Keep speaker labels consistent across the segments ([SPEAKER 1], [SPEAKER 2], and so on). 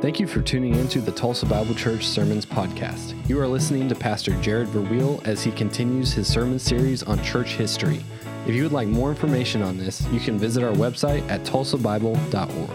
[SPEAKER 1] Thank you for tuning into the Tulsa Bible Church Sermons Podcast. You are listening to Pastor Jared Verweel as he continues his sermon series on church history. If you would like more information on this, you can visit our website at tulsabible.org.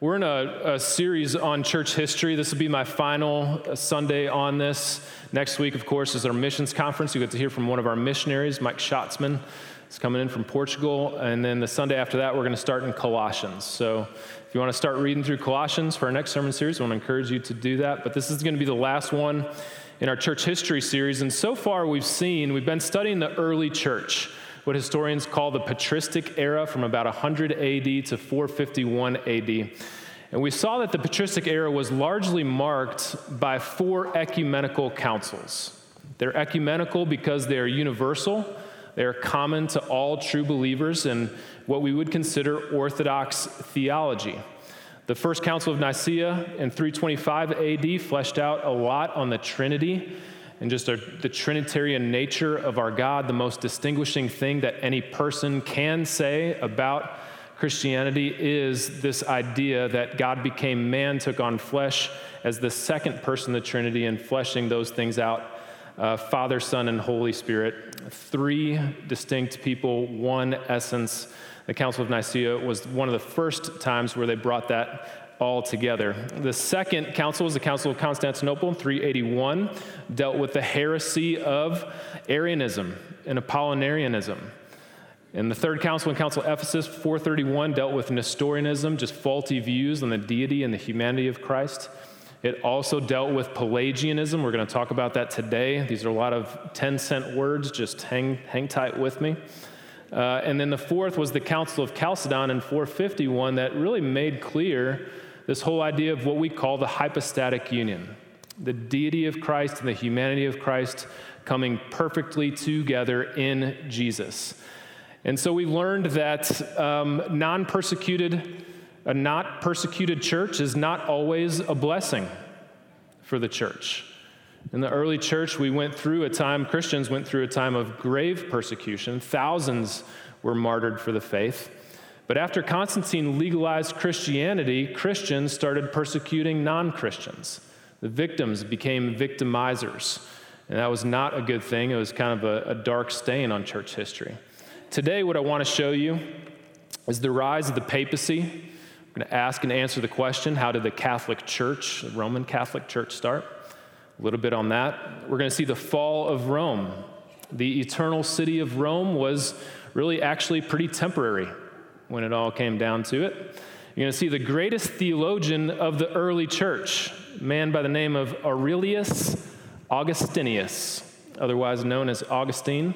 [SPEAKER 2] We're in a, a, series on church history. This will be my final Sunday on this. Next week, of course, is our missions conference. You get to hear from one of our missionaries, Mike Schatzman. It's coming in from Portugal. And then the Sunday after that, we're going to start in Colossians. So if you want to start reading through Colossians for our next sermon series, I want to encourage you to do that. But this is going to be the last one in our church history series. And so far, we've seen, we've been studying the early church, what historians call the patristic era from about 100 AD to 451 AD. And we saw that the patristic era was largely marked by four ecumenical councils. They're ecumenical because they're universal they are common to all true believers in what we would consider Orthodox theology. The First Council of Nicaea in 325 AD fleshed out a lot on the Trinity and just a, the Trinitarian nature of our God. The most distinguishing thing that any person can say about Christianity is this idea that God became man, took on flesh as the second person of the Trinity, and fleshing those things out uh, Father, Son, and Holy Spirit. Three distinct people, one essence. The Council of Nicaea was one of the first times where they brought that all together. The second council was the Council of Constantinople in 381, dealt with the heresy of Arianism and Apollinarianism. And the third council in Council of Ephesus, 431, dealt with Nestorianism, just faulty views on the deity and the humanity of Christ. It also dealt with Pelagianism. We're going to talk about that today. These are a lot of 10 cent words. Just hang, hang tight with me. Uh, and then the fourth was the Council of Chalcedon in 451 that really made clear this whole idea of what we call the hypostatic union the deity of Christ and the humanity of Christ coming perfectly together in Jesus. And so we learned that um, non persecuted a not persecuted church is not always a blessing for the church. In the early church, we went through a time, Christians went through a time of grave persecution. Thousands were martyred for the faith. But after Constantine legalized Christianity, Christians started persecuting non Christians. The victims became victimizers. And that was not a good thing. It was kind of a, a dark stain on church history. Today, what I want to show you is the rise of the papacy I'm going to ask and answer the question how did the Catholic Church, the Roman Catholic Church, start? A little bit on that. We're going to see the fall of Rome. The eternal city of Rome was really actually pretty temporary when it all came down to it. You're going to see the greatest theologian of the early church, a man by the name of Aurelius Augustinius, otherwise known as Augustine.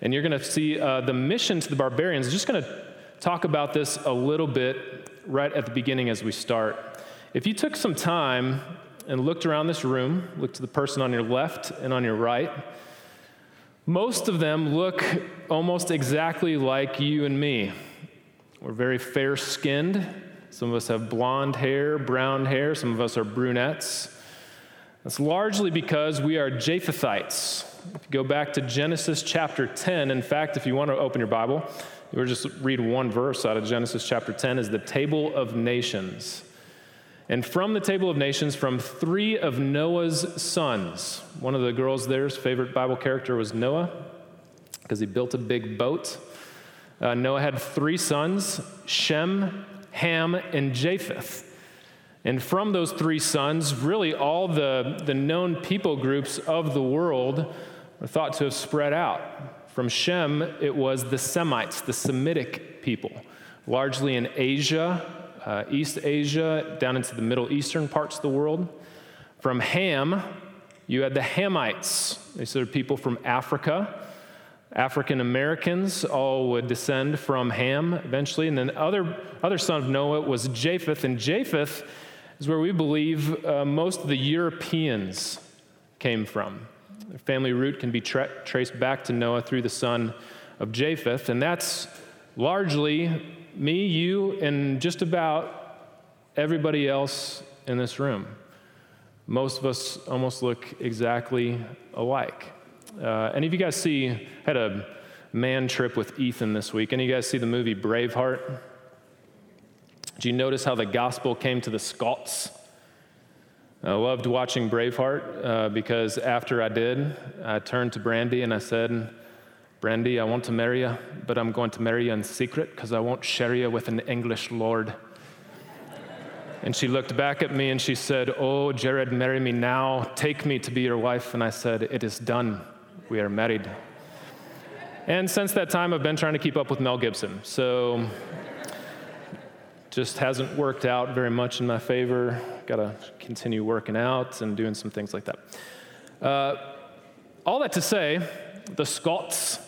[SPEAKER 2] And you're going to see uh, the mission to the barbarians. Just going to talk about this a little bit right at the beginning as we start. If you took some time and looked around this room, looked to the person on your left and on your right, most of them look almost exactly like you and me. We're very fair skinned. Some of us have blonde hair, brown hair, some of us are brunettes. That's largely because we are Japhethites. If you go back to Genesis chapter 10, in fact, if you want to open your Bible, We'll just read one verse out of Genesis chapter 10 is the table of nations. And from the table of nations, from three of Noah's sons, one of the girls there's favorite Bible character was Noah because he built a big boat. Uh, Noah had three sons Shem, Ham, and Japheth. And from those three sons, really all the, the known people groups of the world are thought to have spread out. From Shem, it was the Semites, the Semitic people, largely in Asia, uh, East Asia, down into the Middle Eastern parts of the world. From Ham, you had the Hamites. These are people from Africa. African Americans all would descend from Ham eventually. And then the other, other son of Noah was Japheth. And Japheth is where we believe uh, most of the Europeans came from. Their family root can be tra- traced back to Noah through the son of Japheth, and that's largely me, you, and just about everybody else in this room. Most of us almost look exactly alike. Uh, any of you guys see, I had a man trip with Ethan this week. Any of you guys see the movie Braveheart? Do you notice how the gospel came to the Scots? I loved watching Braveheart uh, because after I did, I turned to Brandy and I said, Brandy, I want to marry you, but I'm going to marry you in secret because I won't share you with an English lord. and she looked back at me and she said, Oh, Jared, marry me now. Take me to be your wife. And I said, It is done. We are married. And since that time, I've been trying to keep up with Mel Gibson. So just hasn't worked out very much in my favor. Got to continue working out and doing some things like that. Uh, all that to say, the Scots,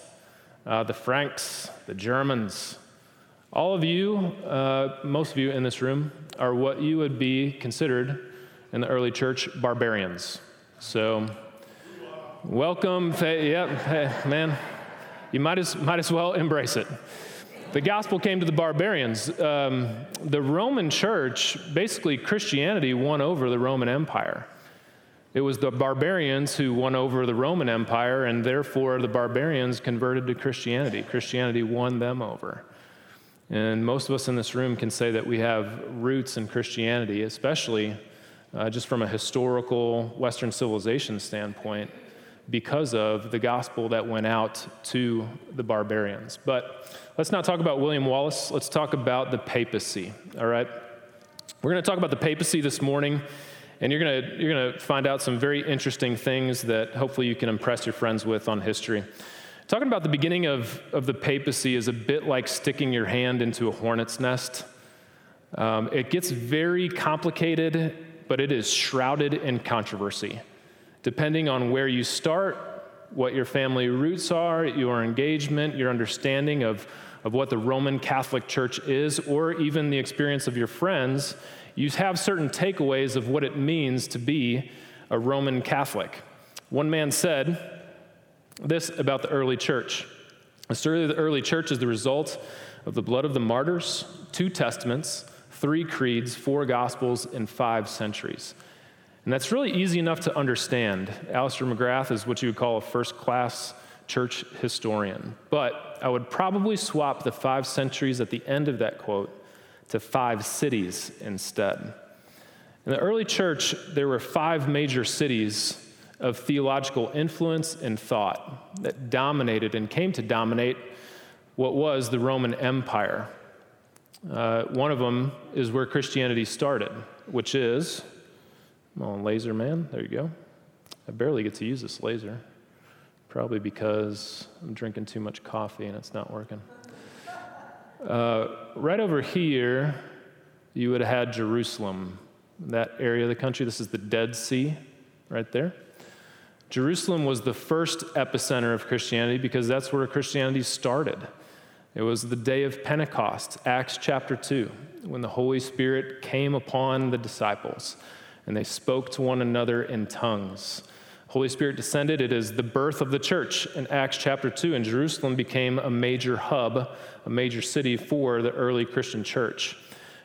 [SPEAKER 2] uh, the Franks, the Germans, all of you, uh, most of you in this room, are what you would be considered in the early church barbarians. So, welcome. Yeah, hey, man, you might as, might as well embrace it the gospel came to the barbarians. Um, the Roman church, basically, Christianity won over the Roman Empire. It was the barbarians who won over the Roman Empire, and therefore the barbarians converted to Christianity. Christianity won them over. And most of us in this room can say that we have roots in Christianity, especially uh, just from a historical Western civilization standpoint, because of the gospel that went out to the barbarians. But let's not talk about William Wallace. Let's talk about the papacy, all right? We're going to talk about the papacy this morning, and you're going to, you're going to find out some very interesting things that hopefully you can impress your friends with on history. Talking about the beginning of, of the papacy is a bit like sticking your hand into a hornet's nest. Um, it gets very complicated, but it is shrouded in controversy. Depending on where you start, what your family roots are, your engagement, your understanding of, of what the Roman Catholic Church is, or even the experience of your friends, you have certain takeaways of what it means to be a Roman Catholic. One man said this about the early church. The early church is the result of the blood of the martyrs, two testaments, three creeds, four gospels, and five centuries. And that's really easy enough to understand. Alister McGrath is what you would call a first class church historian. But I would probably swap the five centuries at the end of that quote to five cities instead. In the early church, there were five major cities of theological influence and thought that dominated and came to dominate what was the Roman Empire. Uh, one of them is where Christianity started, which is on, laser man. There you go. I barely get to use this laser. Probably because I'm drinking too much coffee and it's not working. Uh, right over here, you would have had Jerusalem, that area of the country. This is the Dead Sea, right there. Jerusalem was the first epicenter of Christianity because that's where Christianity started. It was the day of Pentecost, Acts chapter 2, when the Holy Spirit came upon the disciples and they spoke to one another in tongues. Holy Spirit descended. It is the birth of the church in Acts chapter 2, and Jerusalem became a major hub, a major city for the early Christian church.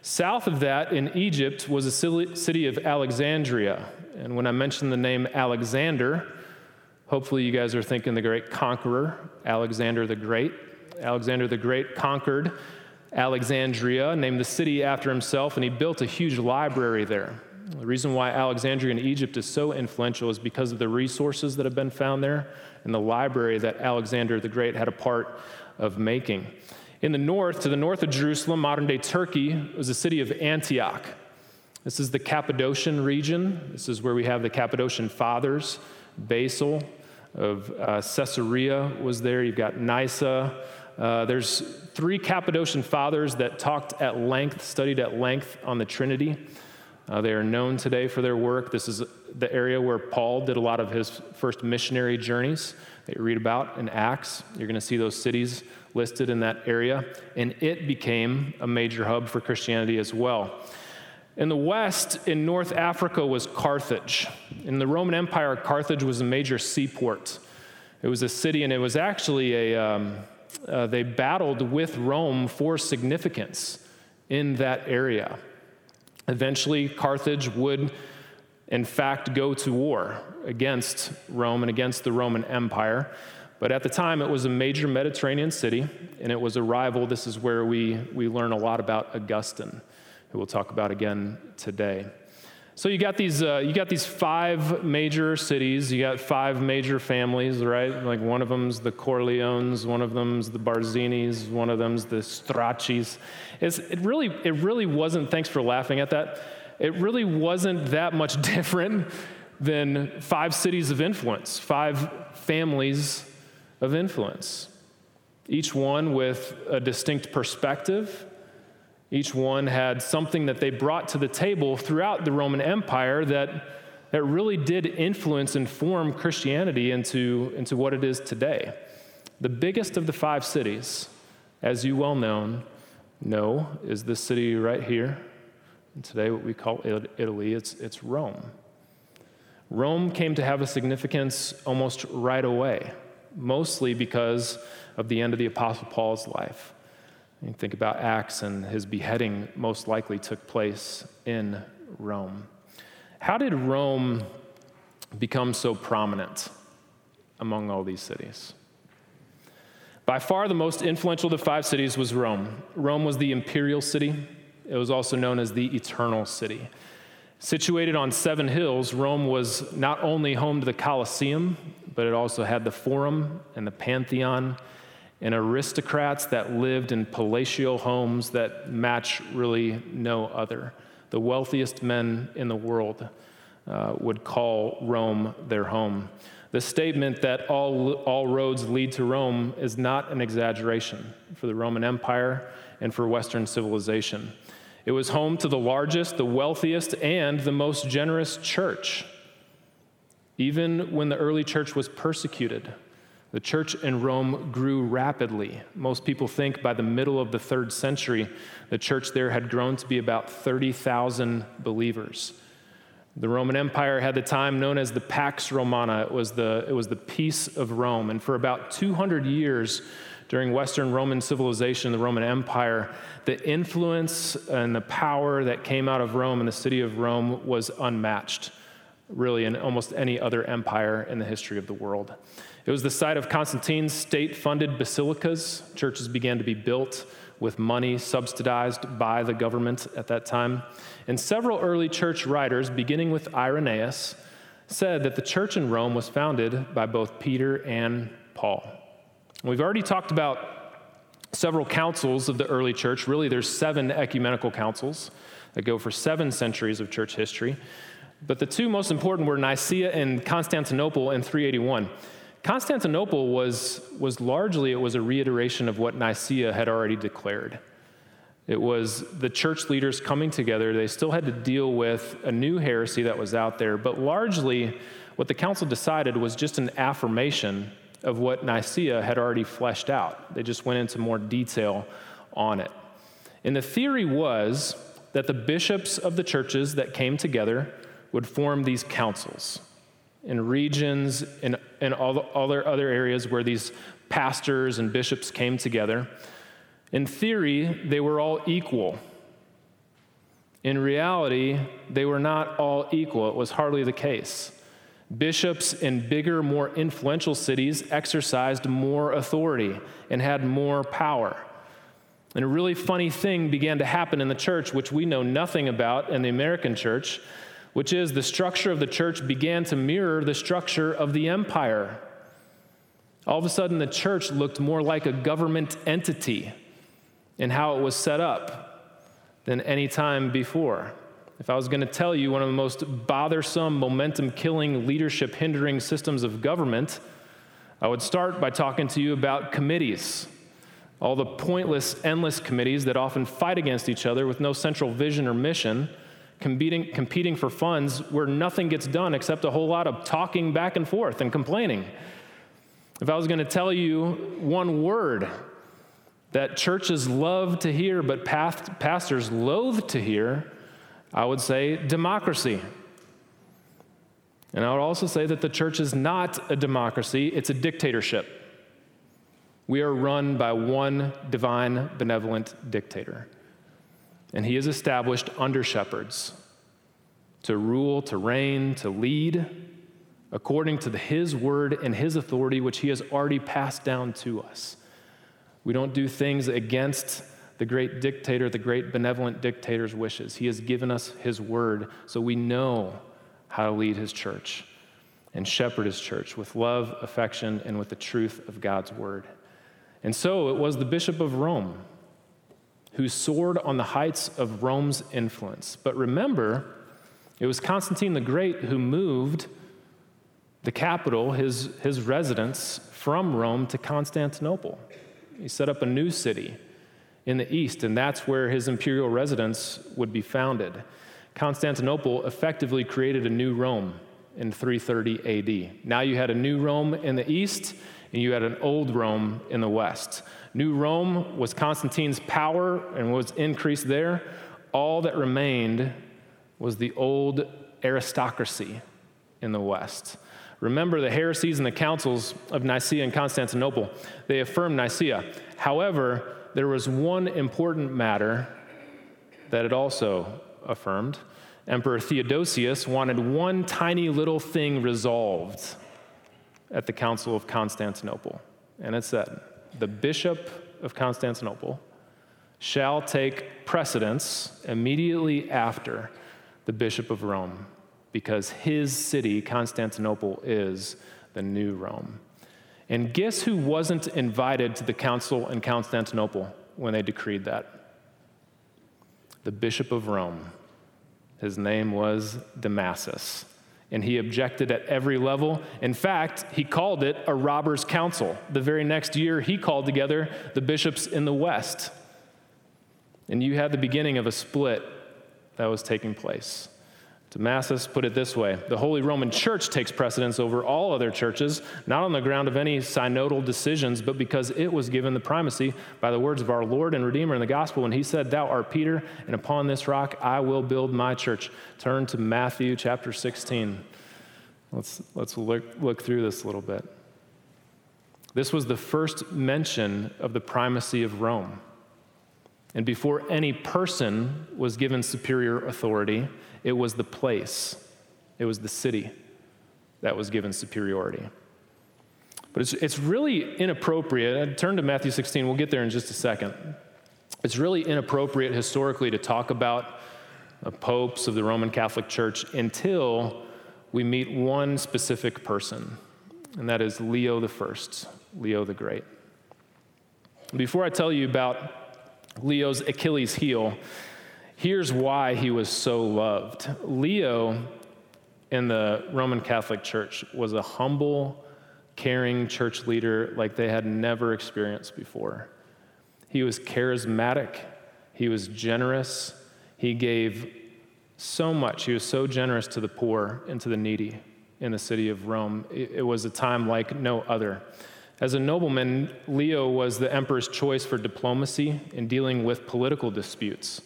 [SPEAKER 2] South of that, in Egypt, was a city of Alexandria. And when I mention the name Alexander, hopefully you guys are thinking the great conqueror, Alexander the Great. Alexander the Great conquered Alexandria, named the city after himself, and he built a huge library there. The reason why Alexandria in Egypt is so influential is because of the resources that have been found there and the library that Alexander the Great had a part of making. In the north, to the north of Jerusalem, modern day Turkey, was the city of Antioch. This is the Cappadocian region. This is where we have the Cappadocian fathers. Basil of uh, Caesarea was there. You've got Nyssa. Uh, there's three Cappadocian fathers that talked at length, studied at length on the Trinity. Uh, they are known today for their work. This is the area where Paul did a lot of his first missionary journeys that you read about in Acts. You're going to see those cities listed in that area. And it became a major hub for Christianity as well. In the west, in North Africa, was Carthage. In the Roman Empire, Carthage was a major seaport. It was a city, and it was actually a, um, uh, they battled with Rome for significance in that area. Eventually, Carthage would, in fact, go to war against Rome and against the Roman Empire. But at the time, it was a major Mediterranean city, and it was a rival. This is where we, we learn a lot about Augustine, who we'll talk about again today. So you got these, uh, you got these five major cities. You got five major families, right? Like one of them's the Corleones, one of them's the Barzinis, one of them's the Straccis. It's, it really, it really wasn't. Thanks for laughing at that. It really wasn't that much different than five cities of influence, five families of influence. Each one with a distinct perspective each one had something that they brought to the table throughout the Roman Empire that, that really did influence and form Christianity into, into what it is today. The biggest of the five cities, as you well known, know, is this city right here. And today, what we call Italy, it's, it's Rome. Rome came to have a significance almost right away, mostly because of the end of the Apostle Paul's life. You think about Acts, and his beheading most likely took place in Rome. How did Rome become so prominent among all these cities? By far, the most influential of the five cities was Rome. Rome was the imperial city, it was also known as the eternal city. Situated on seven hills, Rome was not only home to the Colosseum, but it also had the Forum and the Pantheon and aristocrats that lived in palatial homes that match really no other. The wealthiest men in the world uh, would call Rome their home. The statement that all, all roads lead to Rome is not an exaggeration for the Roman Empire and for Western civilization. It was home to the largest, the wealthiest, and the most generous church. Even when the early church was persecuted, the church in Rome grew rapidly. Most people think by the middle of the third century, the church there had grown to be about 30,000 believers. The Roman Empire had the time known as the Pax Romana. It was the, it was the peace of Rome. And for about 200 years during Western Roman civilization, the Roman Empire, the influence and the power that came out of Rome and the city of Rome was unmatched, really, in almost any other empire in the history of the world. It was the site of Constantine's state funded basilicas. Churches began to be built with money subsidized by the government at that time. And several early church writers, beginning with Irenaeus, said that the church in Rome was founded by both Peter and Paul. We've already talked about several councils of the early church. Really, there's seven ecumenical councils that go for seven centuries of church history. But the two most important were Nicaea and Constantinople in 381. Constantinople was, was largely, it was a reiteration of what Nicaea had already declared. It was the church leaders coming together. They still had to deal with a new heresy that was out there, but largely what the council decided was just an affirmation of what Nicaea had already fleshed out. They just went into more detail on it. And the theory was that the bishops of the churches that came together would form these councils in regions and in all the other, other areas where these pastors and bishops came together. In theory, they were all equal. In reality, they were not all equal. It was hardly the case. Bishops in bigger, more influential cities exercised more authority and had more power. And a really funny thing began to happen in the church, which we know nothing about in the American church, which is the structure of the church began to mirror the structure of the empire. All of a sudden, the church looked more like a government entity in how it was set up than any time before. If I was going to tell you one of the most bothersome, momentum killing, leadership hindering systems of government, I would start by talking to you about committees. All the pointless, endless committees that often fight against each other with no central vision or mission competing, competing for funds where nothing gets done except a whole lot of talking back and forth and complaining. If I was going to tell you one word that churches love to hear but pastors loathe to hear, I would say democracy. And I would also say that the church is not a democracy, it's a dictatorship. We are run by one divine, benevolent dictator and he has established under shepherds to rule, to reign, to lead according to the, his word and his authority, which he has already passed down to us. We don't do things against the great dictator, the great benevolent dictator's wishes. He has given us his word so we know how to lead his church and shepherd his church with love, affection, and with the truth of God's word. And so it was the Bishop of Rome who soared on the heights of Rome's influence. But remember, it was Constantine the Great who moved the capital, his, his residence, from Rome to Constantinople. He set up a new city in the east, and that's where his imperial residence would be founded. Constantinople effectively created a new Rome in 330 AD. Now you had a new Rome in the east, and you had an old Rome in the west. New Rome was Constantine's power and was increased there. All that remained was the old aristocracy in the west. Remember the heresies and the councils of Nicaea and Constantinople. They affirmed Nicaea. However, there was one important matter that it also affirmed. Emperor Theodosius wanted one tiny little thing resolved at the Council of Constantinople. And it said, The bishop of Constantinople shall take precedence immediately after the bishop of Rome, because his city, Constantinople, is the new Rome. And guess who wasn't invited to the council in Constantinople when they decreed that? The bishop of Rome. His name was Damasus and he objected at every level. In fact, he called it a robber's council. The very next year, he called together the bishops in the West. And you had the beginning of a split that was taking place. Damasus put it this way The Holy Roman Church takes precedence over all other churches, not on the ground of any synodal decisions, but because it was given the primacy by the words of our Lord and Redeemer in the gospel when he said, Thou art Peter, and upon this rock I will build my church. Turn to Matthew chapter 16. Let's, let's look, look through this a little bit. This was the first mention of the primacy of Rome. And before any person was given superior authority, it was the place, it was the city that was given superiority. But it's, it's really inappropriate. I'd turn to Matthew 16, we'll get there in just a second. It's really inappropriate historically to talk about the popes of the Roman Catholic Church until we meet one specific person, and that is Leo the First, Leo the Great. Before I tell you about Leo's Achilles heel, Here's why he was so loved. Leo in the Roman Catholic Church was a humble, caring church leader like they had never experienced before. He was charismatic, he was generous, he gave so much. He was so generous to the poor and to the needy in the city of Rome. It was a time like no other. As a nobleman, Leo was the emperor's choice for diplomacy in dealing with political disputes.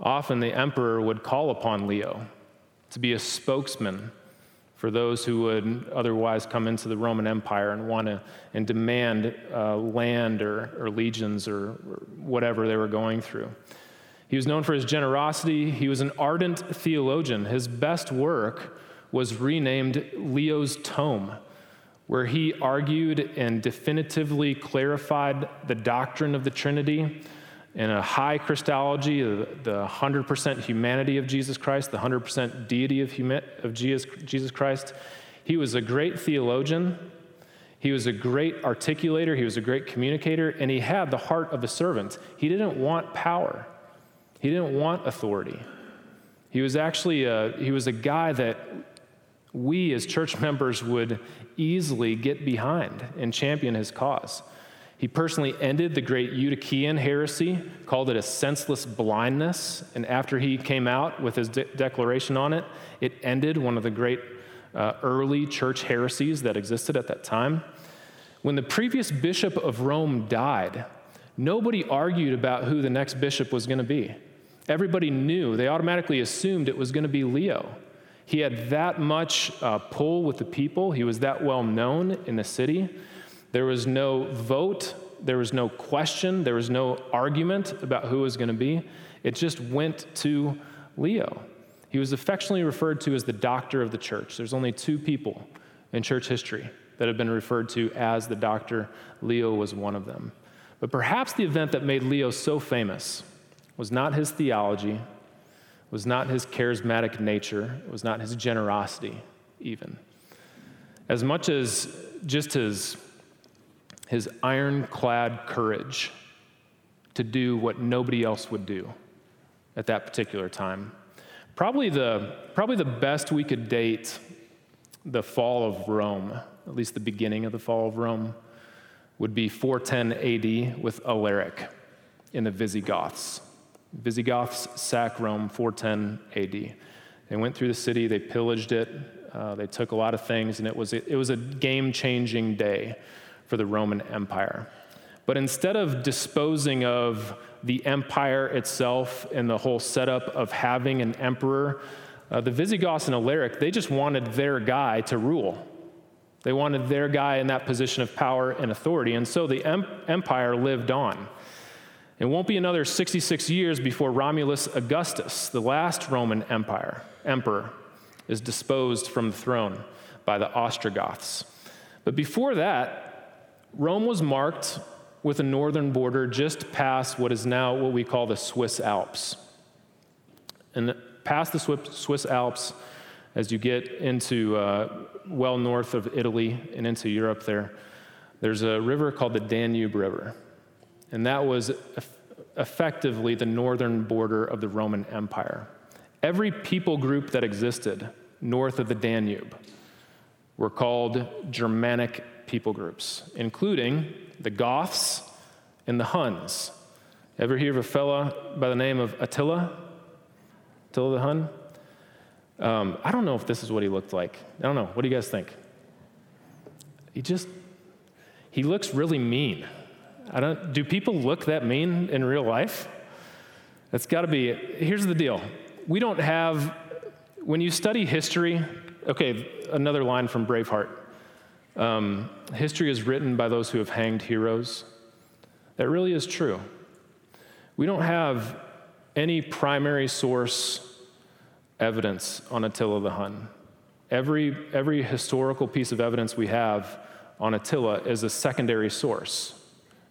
[SPEAKER 2] Often the emperor would call upon Leo to be a spokesman for those who would otherwise come into the Roman Empire and want to and demand uh, land or, or legions or, or whatever they were going through. He was known for his generosity. He was an ardent theologian. His best work was renamed Leo's Tome, where he argued and definitively clarified the doctrine of the Trinity in a high Christology, the 100% humanity of Jesus Christ, the 100% deity of, huma- of Jesus Christ. He was a great theologian. He was a great articulator. He was a great communicator. And he had the heart of a servant. He didn't want power, he didn't want authority. He was actually a, he was a guy that we as church members would easily get behind and champion his cause. He personally ended the great Eutychian heresy, called it a senseless blindness, and after he came out with his de- declaration on it, it ended one of the great uh, early church heresies that existed at that time. When the previous bishop of Rome died, nobody argued about who the next bishop was going to be. Everybody knew, they automatically assumed it was going to be Leo. He had that much uh, pull with the people, he was that well known in the city. There was no vote, there was no question, there was no argument about who was going to be. It just went to Leo. He was affectionately referred to as the doctor of the church. There's only two people in church history that have been referred to as the doctor. Leo was one of them. But perhaps the event that made Leo so famous was not his theology, was not his charismatic nature, it was not his generosity, even. As much as just his, his ironclad courage to do what nobody else would do at that particular time. Probably the, probably the best we could date the fall of Rome, at least the beginning of the fall of Rome, would be 410 AD with Alaric in the Visigoths. Visigoths sack Rome 410 AD. They went through the city, they pillaged it, uh, they took a lot of things, and it was, it was a game changing day for the Roman Empire. But instead of disposing of the empire itself and the whole setup of having an emperor, uh, the Visigoths and Alaric, they just wanted their guy to rule. They wanted their guy in that position of power and authority. And so the em- empire lived on. It won't be another 66 years before Romulus Augustus, the last Roman empire, emperor, is disposed from the throne by the Ostrogoths. But before that, Rome was marked with a northern border just past what is now what we call the Swiss Alps. And past the Swiss Alps, as you get into uh, well north of Italy and into Europe there, there's a river called the Danube River. And that was effectively the northern border of the Roman Empire. Every people group that existed north of the Danube were called Germanic people groups, including the Goths and the Huns. Ever hear of a fella by the name of Attila? Attila the Hun? Um, I don't know if this is what he looked like. I don't know. What do you guys think? He just, he looks really mean. I don't, do people look that mean in real life? That's got to be, here's the deal. We don't have, when you study history, okay, another line from Braveheart. Um, history is written by those who have hanged heroes. That really is true. We don't have any primary source evidence on Attila the Hun. Every, every historical piece of evidence we have on Attila is a secondary source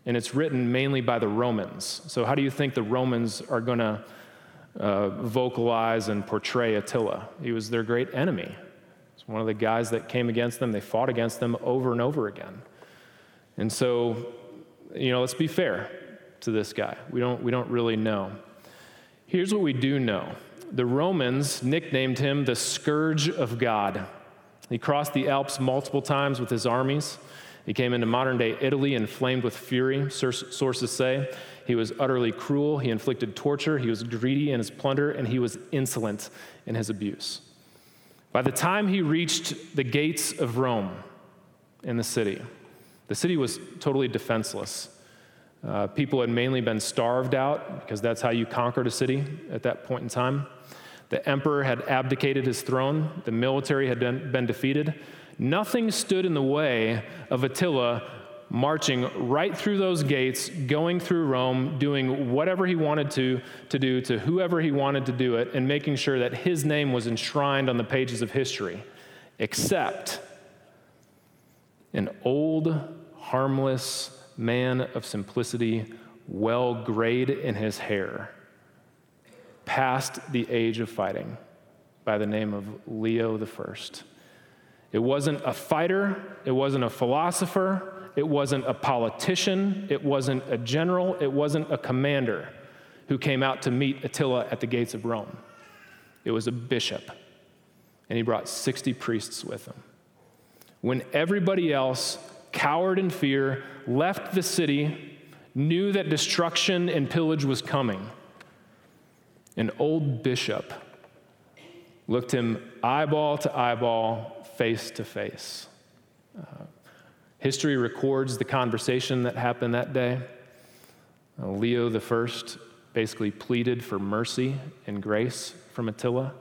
[SPEAKER 2] and it's written mainly by the Romans. So, how do you think the Romans are going to uh, vocalize and portray Attila? He was their great enemy. He's one of the guys that came against them. They fought against them over and over again. And so, you know, let's be fair to this guy. We don't, we don't really know. Here's what we do know the Romans nicknamed him the Scourge of God. He crossed the Alps multiple times with his armies. He came into modern day Italy inflamed with fury, sources say. He was utterly cruel. He inflicted torture. He was greedy in his plunder, and he was insolent in his abuse. By the time he reached the gates of Rome in the city, the city was totally defenseless. Uh, people had mainly been starved out because that's how you conquered a city at that point in time. The emperor had abdicated his throne, the military had been, been defeated. Nothing stood in the way of Attila marching right through those gates, going through Rome, doing whatever he wanted to, to do to whoever he wanted to do it, and making sure that his name was enshrined on the pages of history, except an old, harmless man of simplicity, well grayed in his hair, past the age of fighting, by the name of Leo the First. It wasn't a fighter, it wasn't a philosopher, it wasn't a politician, it wasn't a general, it wasn't a commander who came out to meet Attila at the gates of Rome. It was a bishop, and he brought 60 priests with him. When everybody else, cowered in fear, left the city, knew that destruction and pillage was coming, an old bishop looked him eyeball to eyeball, face to face. History records the conversation that happened that day. Uh, Leo I basically pleaded for mercy and grace from Attila.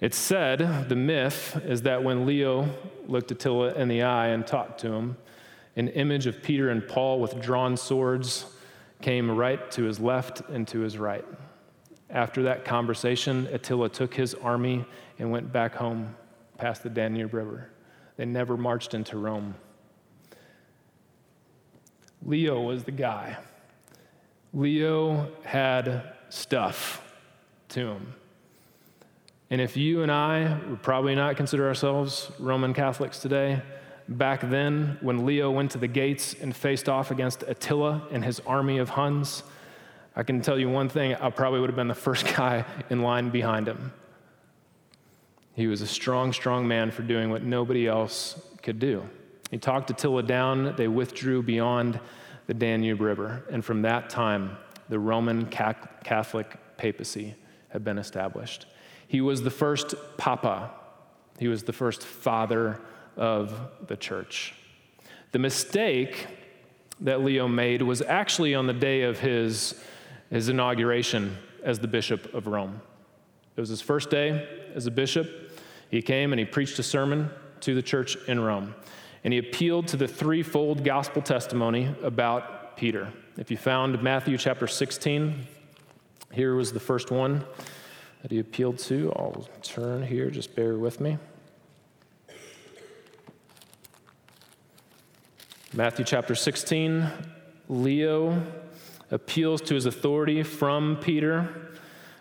[SPEAKER 2] It's said, the myth is that when Leo looked Attila in the eye and talked to him, an image of Peter and Paul with drawn swords came right to his left and to his right. After that conversation, Attila took his army and went back home past the Danube River. They never marched into Rome. Leo was the guy. Leo had stuff to him. And if you and I would probably not consider ourselves Roman Catholics today, back then when Leo went to the gates and faced off against Attila and his army of Huns, I can tell you one thing I probably would have been the first guy in line behind him. He was a strong, strong man for doing what nobody else could do. He talked Attila down, they withdrew beyond the Danube River, and from that time, the Roman Catholic papacy had been established. He was the first papa, he was the first father of the church. The mistake that Leo made was actually on the day of his, his inauguration as the Bishop of Rome. It was his first day as a bishop. He came and he preached a sermon to the church in Rome. And he appealed to the threefold gospel testimony about Peter. If you found Matthew chapter 16, here was the first one that he appealed to. I'll turn here, just bear with me. Matthew chapter 16, Leo appeals to his authority from Peter.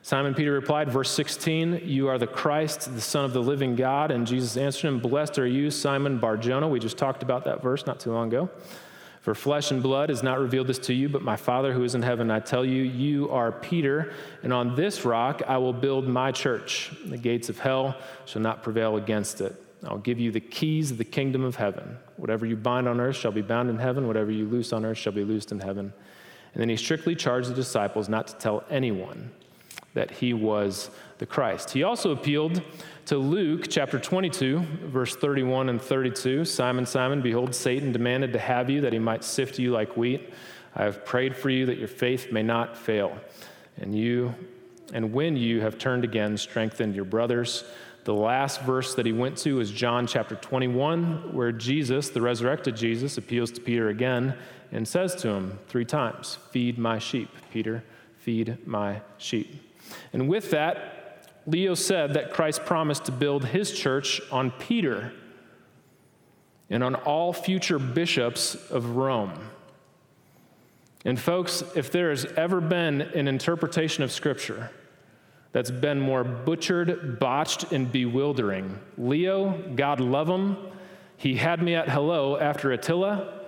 [SPEAKER 2] Simon Peter replied, verse 16, You are the Christ, the Son of the living God. And Jesus answered him, Blessed are you, Simon Barjona. We just talked about that verse not too long ago. For flesh and blood has not revealed this to you, but my Father who is in heaven. I tell you, you are Peter, and on this rock I will build my church. The gates of hell shall not prevail against it. I'll give you the keys of the kingdom of heaven. Whatever you bind on earth shall be bound in heaven, whatever you loose on earth shall be loosed in heaven. And then he strictly charged the disciples not to tell anyone that he was the Christ. He also appealed to Luke chapter 22, verse 31 and 32. Simon, Simon, behold, Satan demanded to have you that he might sift you like wheat. I have prayed for you that your faith may not fail. And you, and when you have turned again, strengthen your brothers. The last verse that he went to is John chapter 21, where Jesus, the resurrected Jesus, appeals to Peter again and says to him three times Feed my sheep, Peter, feed my sheep. And with that, Leo said that Christ promised to build his church on Peter and on all future bishops of Rome. And, folks, if there has ever been an interpretation of Scripture that's been more butchered, botched, and bewildering, Leo, God love him, he had me at hello after Attila.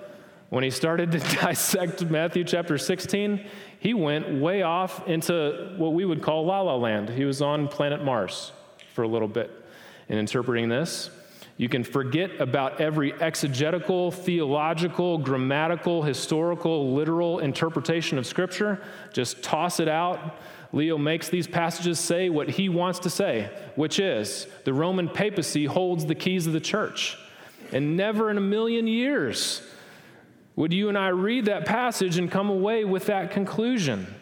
[SPEAKER 2] When he started to dissect Matthew chapter 16, he went way off into what we would call la la land. He was on planet Mars for a little bit in interpreting this. You can forget about every exegetical, theological, grammatical, historical, literal interpretation of Scripture. Just toss it out. Leo makes these passages say what he wants to say, which is the Roman papacy holds the keys of the church. And never in a million years would you and I read that passage and come away with that conclusion?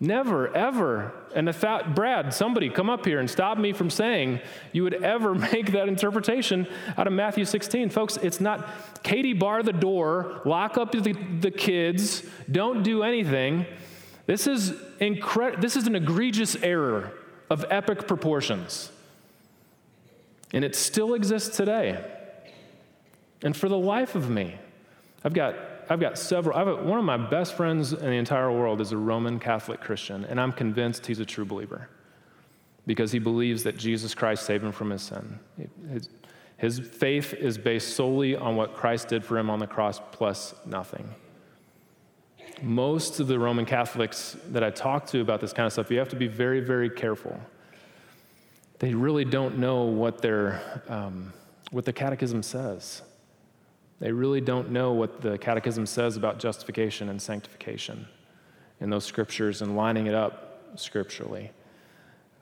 [SPEAKER 2] Never, ever. And if that, Brad, somebody come up here and stop me from saying you would ever make that interpretation out of Matthew 16. Folks, it's not Katie bar the door, lock up the, the kids, don't do anything. This is, incre- this is an egregious error of epic proportions. And it still exists today. And for the life of me, I've got, I've got several, I've, got, one of my best friends in the entire world is a Roman Catholic Christian, and I'm convinced he's a true believer because he believes that Jesus Christ saved him from his sin. His, his faith is based solely on what Christ did for him on the cross plus nothing. Most of the Roman Catholics that I talk to about this kind of stuff, you have to be very, very careful. They really don't know what, their, um, what the catechism says. They really don't know what the Catechism says about justification and sanctification in those scriptures and lining it up scripturally.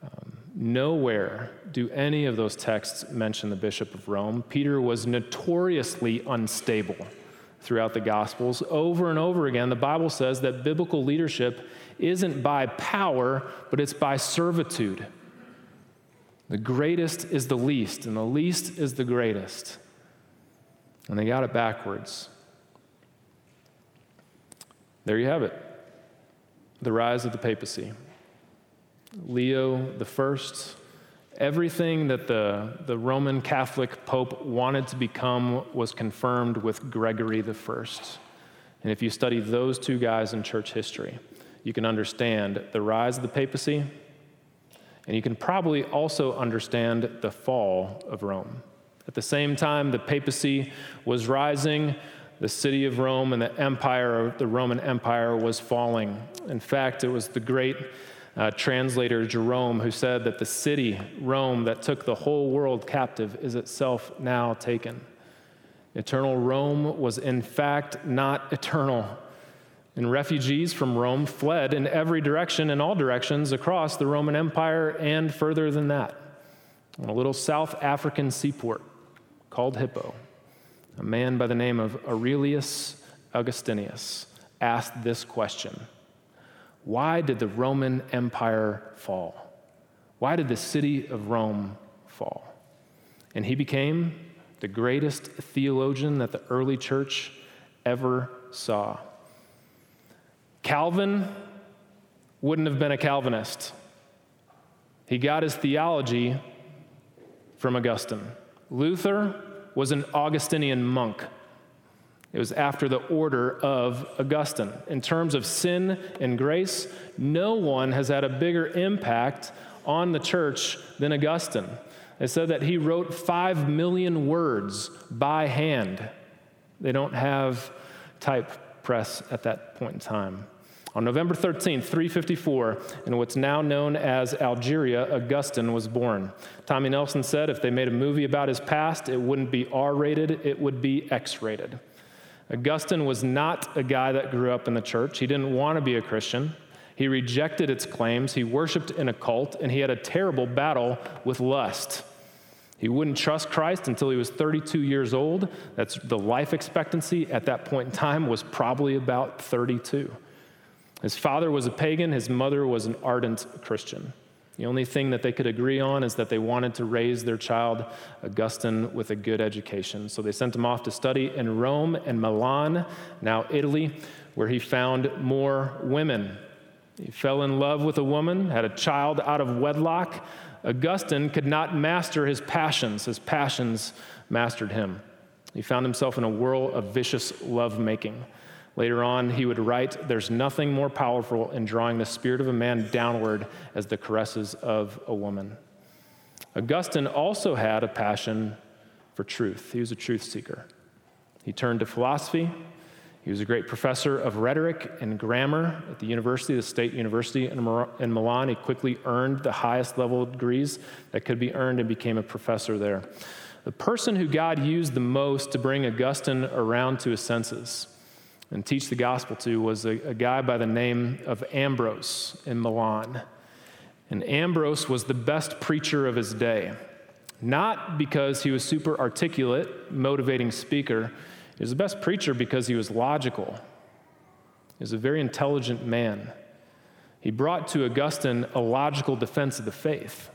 [SPEAKER 2] Um, nowhere do any of those texts mention the Bishop of Rome. Peter was notoriously unstable throughout the Gospels. Over and over again, the Bible says that biblical leadership isn't by power, but it's by servitude. The greatest is the least, and the least is the greatest. And they got it backwards. There you have it the rise of the papacy. Leo First, everything that the, the Roman Catholic Pope wanted to become was confirmed with Gregory the First. And if you study those two guys in church history, you can understand the rise of the papacy, and you can probably also understand the fall of Rome. At the same time, the papacy was rising, the city of Rome and the empire, of the Roman Empire, was falling. In fact, it was the great uh, translator Jerome who said that the city, Rome, that took the whole world captive is itself now taken. Eternal Rome was, in fact, not eternal. And refugees from Rome fled in every direction, in all directions, across the Roman Empire and further than that. On a little South African seaport called Hippo, a man by the name of Aurelius Augustinus asked this question Why did the Roman Empire fall? Why did the city of Rome fall? And he became the greatest theologian that the early church ever saw. Calvin wouldn't have been a Calvinist. He got his theology from Augustine. Luther was an Augustinian monk. It was after the order of Augustine. In terms of sin and grace, no one has had a bigger impact on the church than Augustine. It said that he wrote five million words by hand. They don't have type press at that point in time. On November 13, 354, in what's now known as Algeria, Augustine was born. Tommy Nelson said if they made a movie about his past, it wouldn't be R rated, it would be X rated. Augustine was not a guy that grew up in the church. He didn't want to be a Christian. He rejected its claims. He worshiped in a cult, and he had a terrible battle with lust. He wouldn't trust Christ until he was 32 years old. That's the life expectancy at that point in time was probably about 32. His father was a pagan, his mother was an ardent Christian. The only thing that they could agree on is that they wanted to raise their child, Augustine, with a good education. So they sent him off to study in Rome and Milan, now Italy, where he found more women he fell in love with a woman, had a child out of wedlock. Augustine could not master his passions, his passions mastered him. He found himself in a whirl of vicious lovemaking. Later on, he would write, There's nothing more powerful in drawing the spirit of a man downward as the caresses of a woman. Augustine also had a passion for truth. He was a truth seeker. He turned to philosophy, he was a great professor of rhetoric and grammar at the university, the State University in Milan. He quickly earned the highest level of degrees that could be earned and became a professor there. The person who God used the most to bring Augustine around to his senses and teach the gospel to was a, a guy by the name of Ambrose in Milan. And Ambrose was the best preacher of his day, not because he was super articulate, motivating speaker he was the best preacher because he was logical. He was a very intelligent man. He brought to Augustine a logical defense of the faith.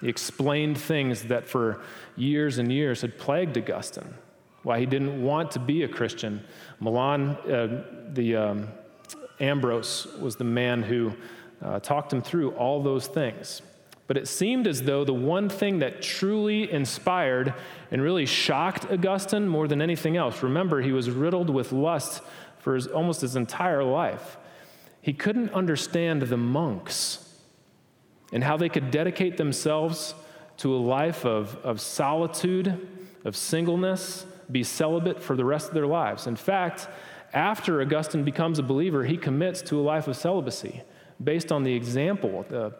[SPEAKER 2] He explained things that for years and years had plagued Augustine, why he didn't want to be a Christian. Milan, uh, the um, Ambrose, was the man who uh, talked him through all those things. But it seemed as though the one thing that truly inspired and really shocked Augustine more than anything else, remember, he was riddled with lust for his, almost his entire life. He couldn't understand the monks and how they could dedicate themselves to a life of, of solitude, of singleness, be celibate for the rest of their lives. In fact, after Augustine becomes a believer, he commits to a life of celibacy based on the example, the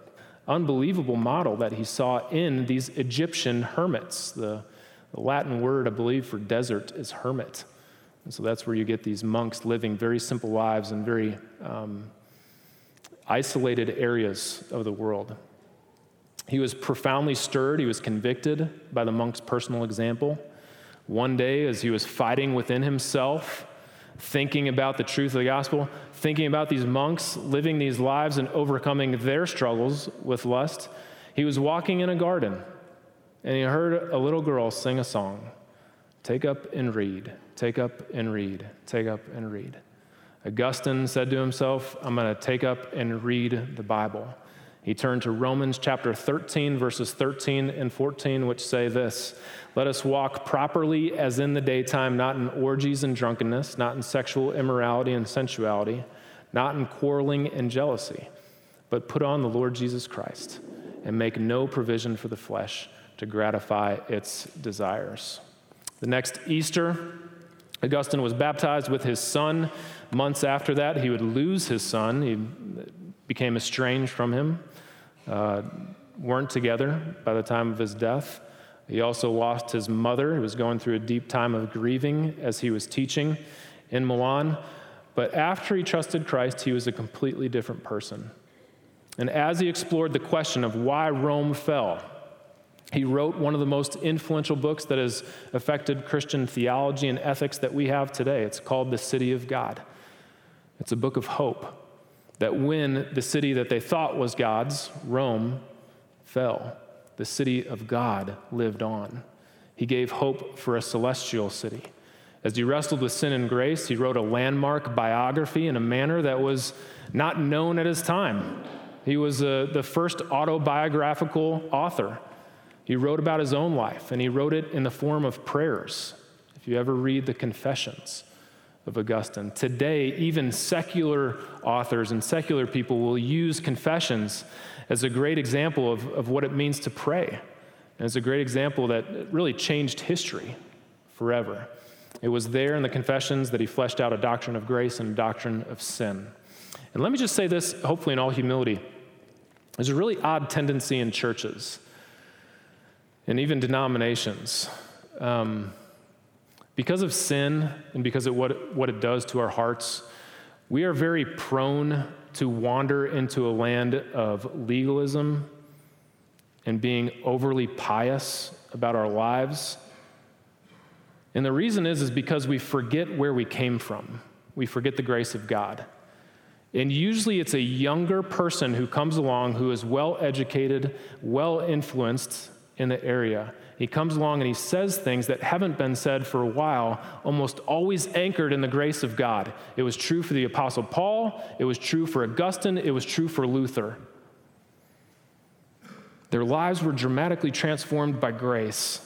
[SPEAKER 2] unbelievable model that he saw in these Egyptian hermits. The, the Latin word, I believe, for desert is hermit. And so that's where you get these monks living very simple lives in very um, isolated areas of the world. He was profoundly stirred. He was convicted by the monk's personal example. One day, as he was fighting within himself, thinking about the truth of the gospel, thinking about these monks living these lives and overcoming their struggles with lust, he was walking in a garden and he heard a little girl sing a song Take up and read, take up and read, take up and read. Augustine said to himself, I'm going to take up and read the Bible. He turned to Romans chapter 13, verses 13 and 14, which say this Let us walk properly as in the daytime, not in orgies and drunkenness, not in sexual immorality and sensuality, not in quarreling and jealousy, but put on the Lord Jesus Christ and make no provision for the flesh to gratify its desires. The next Easter, Augustine was baptized with his son. Months after that, he would lose his son. He became estranged from him, uh, weren't together by the time of his death. He also lost his mother. He was going through a deep time of grieving as he was teaching in Milan. But after he trusted Christ, he was a completely different person. And as he explored the question of why Rome fell, he wrote one of the most influential books that has affected Christian theology and ethics that we have today. It's called The City of God. It's a book of hope that when the city that they thought was God's, Rome, fell, the city of God lived on. He gave hope for a celestial city. As he wrestled with sin and grace, he wrote a landmark biography in a manner that was not known at his time. He was uh, the first autobiographical author. He wrote about his own life, and he wrote it in the form of prayers. If you ever read the Confessions, of Augustine. Today, even secular authors and secular people will use confessions as a great example of, of what it means to pray. And it's a great example that really changed history forever. It was there in the confessions that he fleshed out a doctrine of grace and a doctrine of sin. And let me just say this, hopefully, in all humility. There's a really odd tendency in churches and even denominations. Um, because of sin and because of what, what it does to our hearts, we are very prone to wander into a land of legalism and being overly pious about our lives. And the reason is is because we forget where we came from. We forget the grace of God. And usually it's a younger person who comes along who is well educated, well influenced in the area he comes along and he says things that haven't been said for a while, almost always anchored in the grace of God. It was true for the Apostle Paul, it was true for Augustine, it was true for Luther. Their lives were dramatically transformed by grace.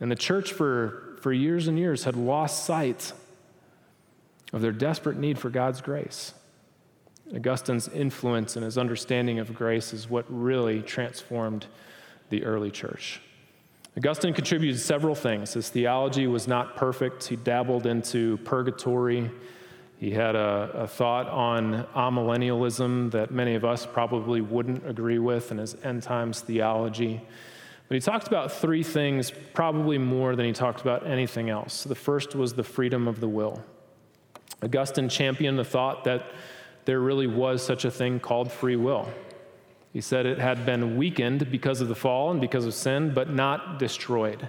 [SPEAKER 2] And the church, for, for years and years, had lost sight of their desperate need for God's grace. Augustine's influence and his understanding of grace is what really transformed the early church. Augustine contributed several things. His theology was not perfect. He dabbled into purgatory. He had a, a, thought on amillennialism that many of us probably wouldn't agree with in his end times theology. But he talked about three things, probably more than he talked about anything else. The first was the freedom of the will. Augustine championed the thought that there really was such a thing called free will. He said it had been weakened because of the fall and because of sin, but not destroyed.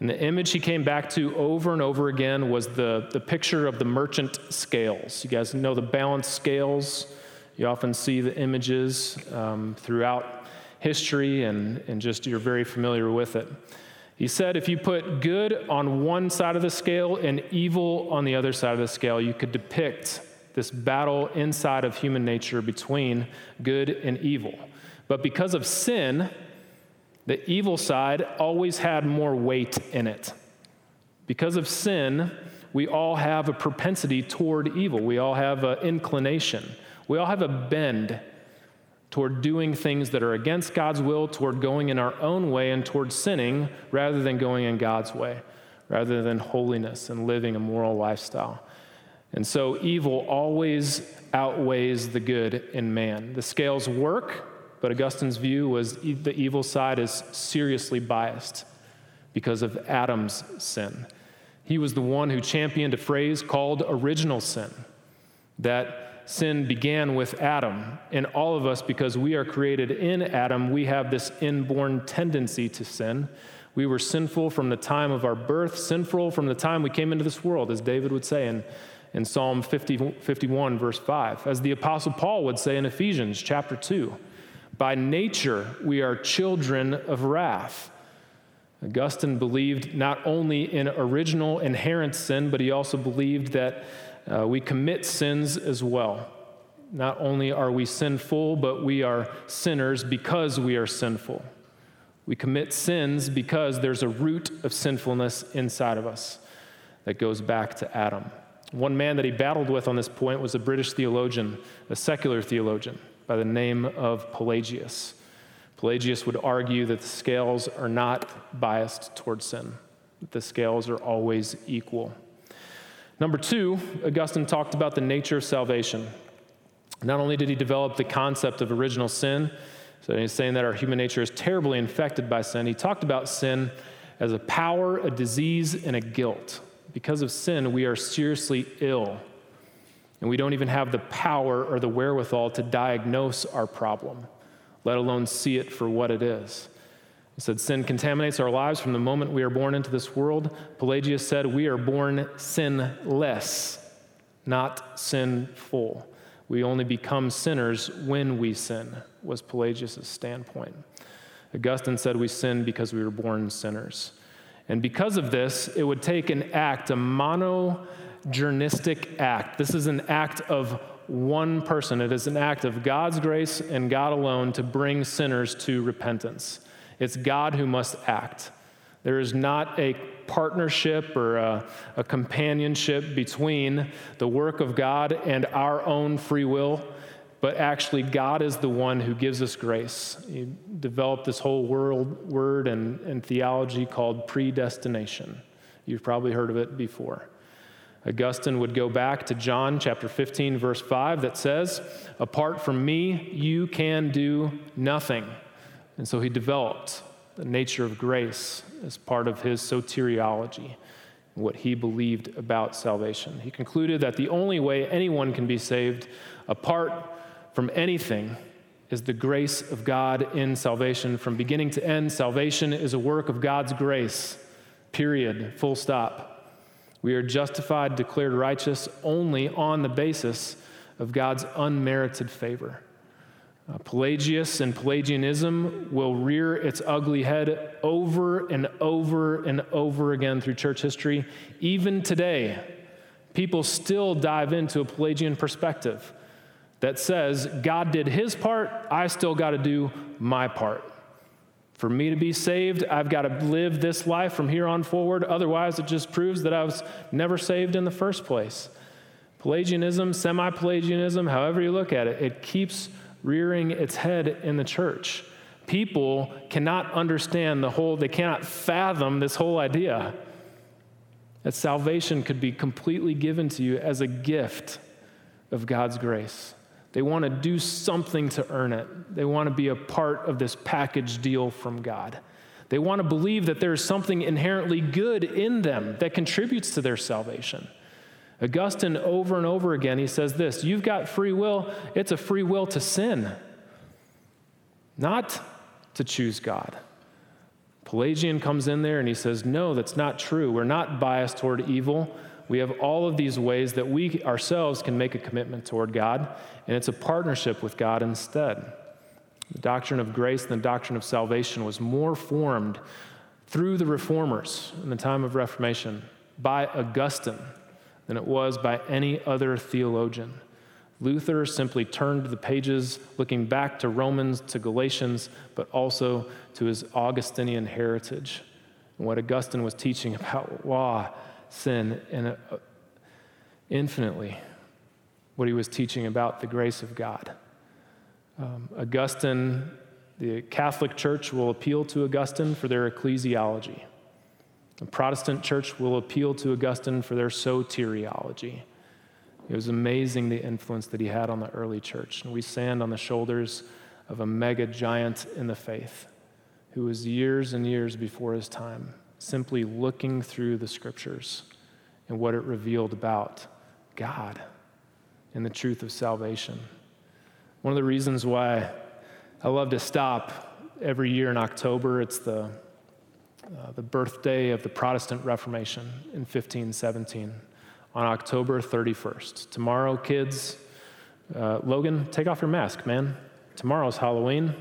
[SPEAKER 2] And the image he came back to over and over again was the, the picture of the merchant scales. You guys know the balance scales. You often see the images um, throughout history, and, and just you're very familiar with it. He said if you put good on one side of the scale and evil on the other side of the scale, you could depict this battle inside of human nature between good and evil. But because of sin, the evil side always had more weight in it. Because of sin, we all have a propensity toward evil. We all have an inclination. We all have a bend toward doing things that are against God's will, toward going in our own way, and toward sinning rather than going in God's way, rather than holiness and living a moral lifestyle. And so evil always outweighs the good in man. The scales work, but Augustine's view was the evil side is seriously biased because of Adam's sin. He was the one who championed a phrase called original sin, that sin began with Adam. And all of us, because we are created in Adam, we have this inborn tendency to sin. We were sinful from the time of our birth, sinful from the time we came into this world, as David would say in Psalm 50, 51, verse 5. As the Apostle Paul would say in Ephesians chapter 2, by nature we are children of wrath. Augustine believed not only in original inherent sin, but he also believed that uh, we commit sins as well. Not only are we sinful, but we are sinners because we are sinful. We commit sins because there's a root of sinfulness inside of us that goes back to Adam. One man that he battled with on this point was a British theologian, a secular theologian by the name of Pelagius. Pelagius would argue that the scales are not biased towards sin, that the scales are always equal. Number two, Augustine talked about the nature of salvation. Not only did he develop the concept of original sin, so he's saying that our human nature is terribly infected by sin, he talked about sin as a power, a disease, and a guilt. Because of sin, we are seriously ill, and we don't even have the power or the wherewithal to diagnose our problem, let alone see it for what it is. He said, Sin contaminates our lives from the moment we are born into this world. Pelagius said, We are born sinless, not sinful. We only become sinners when we sin, was Pelagius' standpoint. Augustine said we sin because we were born sinners. And because of this, it would take an act, a monergistic act. This is an act of one person. It is an act of God's grace and God alone to bring sinners to repentance. It's God who must act. There is not a partnership or a, a, companionship between the work of God and our own free will, but actually, God is the one who gives us grace. He developed this whole world, word and, and theology called predestination. You've probably heard of it before. Augustine would go back to John chapter 15, verse 5, that says, Apart from me, you can do nothing. And so he developed the nature of grace as part of his soteriology, what he believed about salvation. He concluded that the only way anyone can be saved apart from anything is the grace of God in salvation. From beginning to end, salvation is a work of God's grace, period, full stop. We are justified, declared righteous only on the basis of God's unmerited favor. Uh, Pelagius and Pelagianism will rear its ugly head over and over and over again through church history. Even today, people still dive into a Pelagian perspective that says, God did his part, I still got to do my part. For me to be saved, I've got to live this life from here on forward. Otherwise, it just proves that I was never saved in the first place. Pelagianism, semi Pelagianism, however you look at it, it keeps rearing its head in the church. People cannot understand the whole, they cannot fathom this whole idea that salvation could be completely given to you as a gift of God's grace. They want to do something to earn it. They want to be a part of this package deal from God. They want to believe that there's something inherently good in them that contributes to their salvation. Augustine, over and over again, he says this You've got free will, it's a free will to sin, not to choose God. Pelagian comes in there and he says, No, that's not true. We're not biased toward evil. We have all of these ways that we ourselves can make a commitment toward God, and it's a partnership with God instead. The doctrine of grace and the doctrine of salvation was more formed through the reformers in the time of Reformation by Augustine than it was by any other theologian. Luther simply turned the pages looking back to Romans, to Galatians, but also to his Augustinian heritage and what Augustine was teaching about law, sin, and infinitely what he was teaching about the grace of God. Um, Augustine, the Catholic Church will appeal to Augustine for their ecclesiology. The Protestant church will appeal to Augustine for their soteriology. It was amazing the influence that he had on the early church. And we stand on the shoulders of a mega giant in the faith who was years and years before his time, simply looking through the scriptures and what it revealed about God and the truth of salvation. One of the reasons why I love to stop every year in October, it's the uh, the birthday of the Protestant Reformation in 1517 on October 31st. Tomorrow, kids, uh, Logan, take off your mask, man. Tomorrow's Halloween.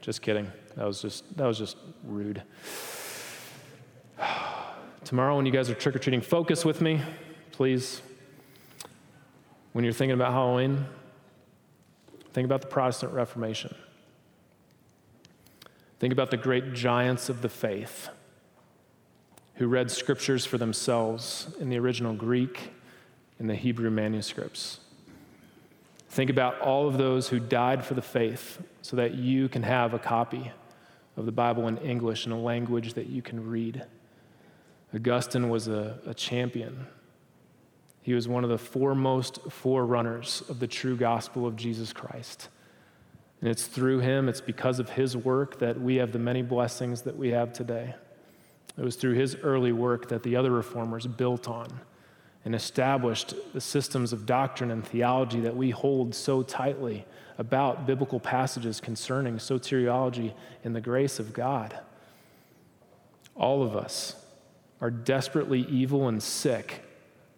[SPEAKER 2] Just kidding. That was just that was just rude. Tomorrow, when you guys are trick or treating, focus with me, please. When you're thinking about Halloween, Think about the Protestant Reformation. Think about the great giants of the faith who read scriptures for themselves in the original Greek and the Hebrew manuscripts. Think about all of those who died for the faith so that you can have a copy of the Bible in English in a language that you can read. Augustine was a, a champion. He was one of the foremost forerunners of the true gospel of Jesus Christ. And it's through him, it's because of his work that we have the many blessings that we have today. It was through his early work that the other reformers built on and established the systems of doctrine and theology that we hold so tightly about biblical passages concerning soteriology and the grace of God. All of us are desperately evil and sick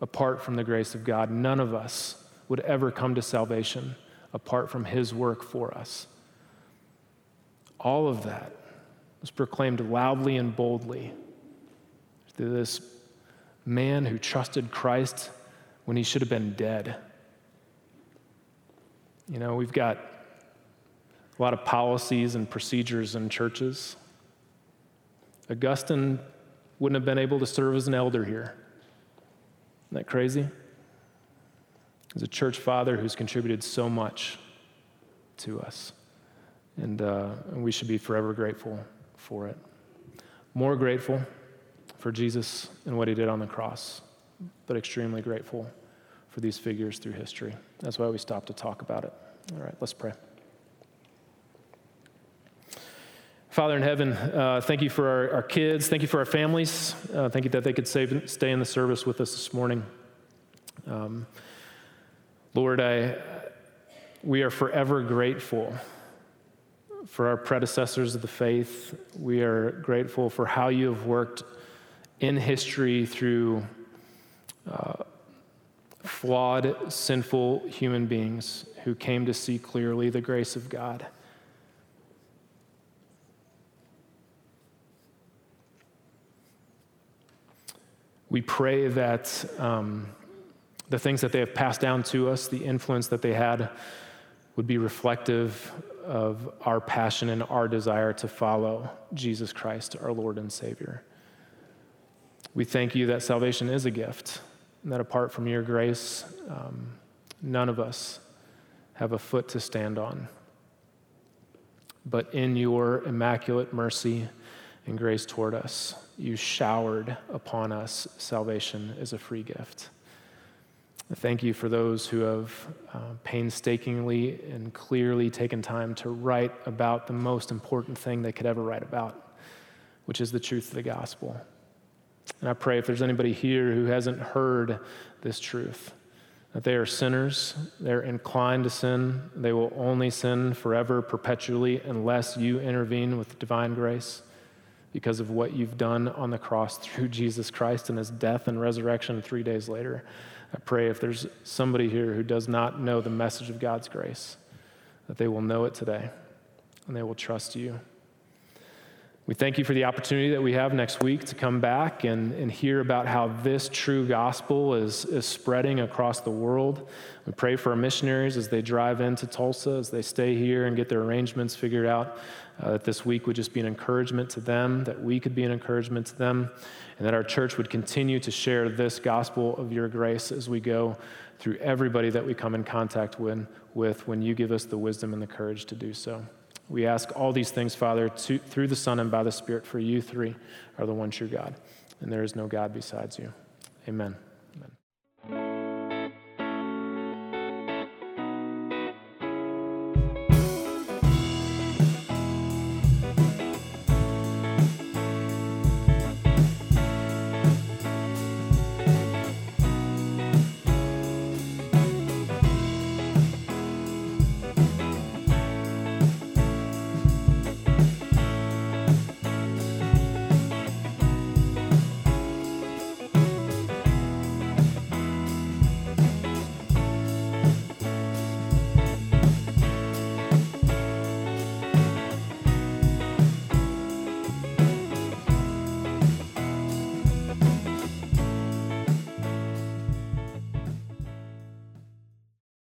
[SPEAKER 2] apart from the grace of God. None of us would ever come to salvation apart from His work for us. All of that was proclaimed loudly and boldly through this man who trusted Christ when he should have been dead. You know, we've got a lot of policies and procedures in churches. Augustine wouldn't have been able to serve as an elder here. Isn't that crazy? As a church father who's contributed so much to us. And, uh, and we should be forever grateful for it. More grateful for Jesus and what he did on the cross, but extremely grateful for these figures through history. That's why we stopped to talk about it. All right, let's pray. Father in heaven, uh, thank you for our, our, kids. Thank you for our families. Uh, thank you that they could save, stay in the service with us this morning. Um, Lord, I, we are forever grateful for our predecessors of the faith. We are grateful for how you have worked in history through uh, flawed, sinful human beings who came to see clearly the grace of God. We pray that um, the things that they have passed down to us, the influence that they had, would be reflective of our passion and our desire to follow Jesus Christ, our Lord and Savior. We thank you that salvation is a gift, and that apart from your grace, um, none of us have a foot to stand on. But in your immaculate mercy and grace toward us, you showered upon us salvation as a free gift. Thank you for those who have uh, painstakingly and clearly taken time to write about the most important thing they could ever write about, which is the truth of the gospel. And I pray if there's anybody here who hasn't heard this truth, that they are sinners, they're inclined to sin, they will only sin forever, perpetually, unless you intervene with divine grace because of what you've done on the cross through Jesus Christ and his death and resurrection three days later. I pray if there's somebody here who does not know the message of God's grace, that they will know it today and they will trust you. We thank you for the opportunity that we have next week to come back and, and hear about how this true gospel is, is spreading across the world. We pray for our missionaries as they drive into Tulsa, as they stay here and get their arrangements figured out uh, that this week would just be an encouragement to them, that we could be an encouragement to them, and that our church would continue to share this gospel of your grace as we go through everybody that we come in contact with, with when you give us the wisdom and the courage to do so. We ask all these things, Father, to, through the Son and by the Spirit, for you three are the one true God, and there is no God besides you. Amen.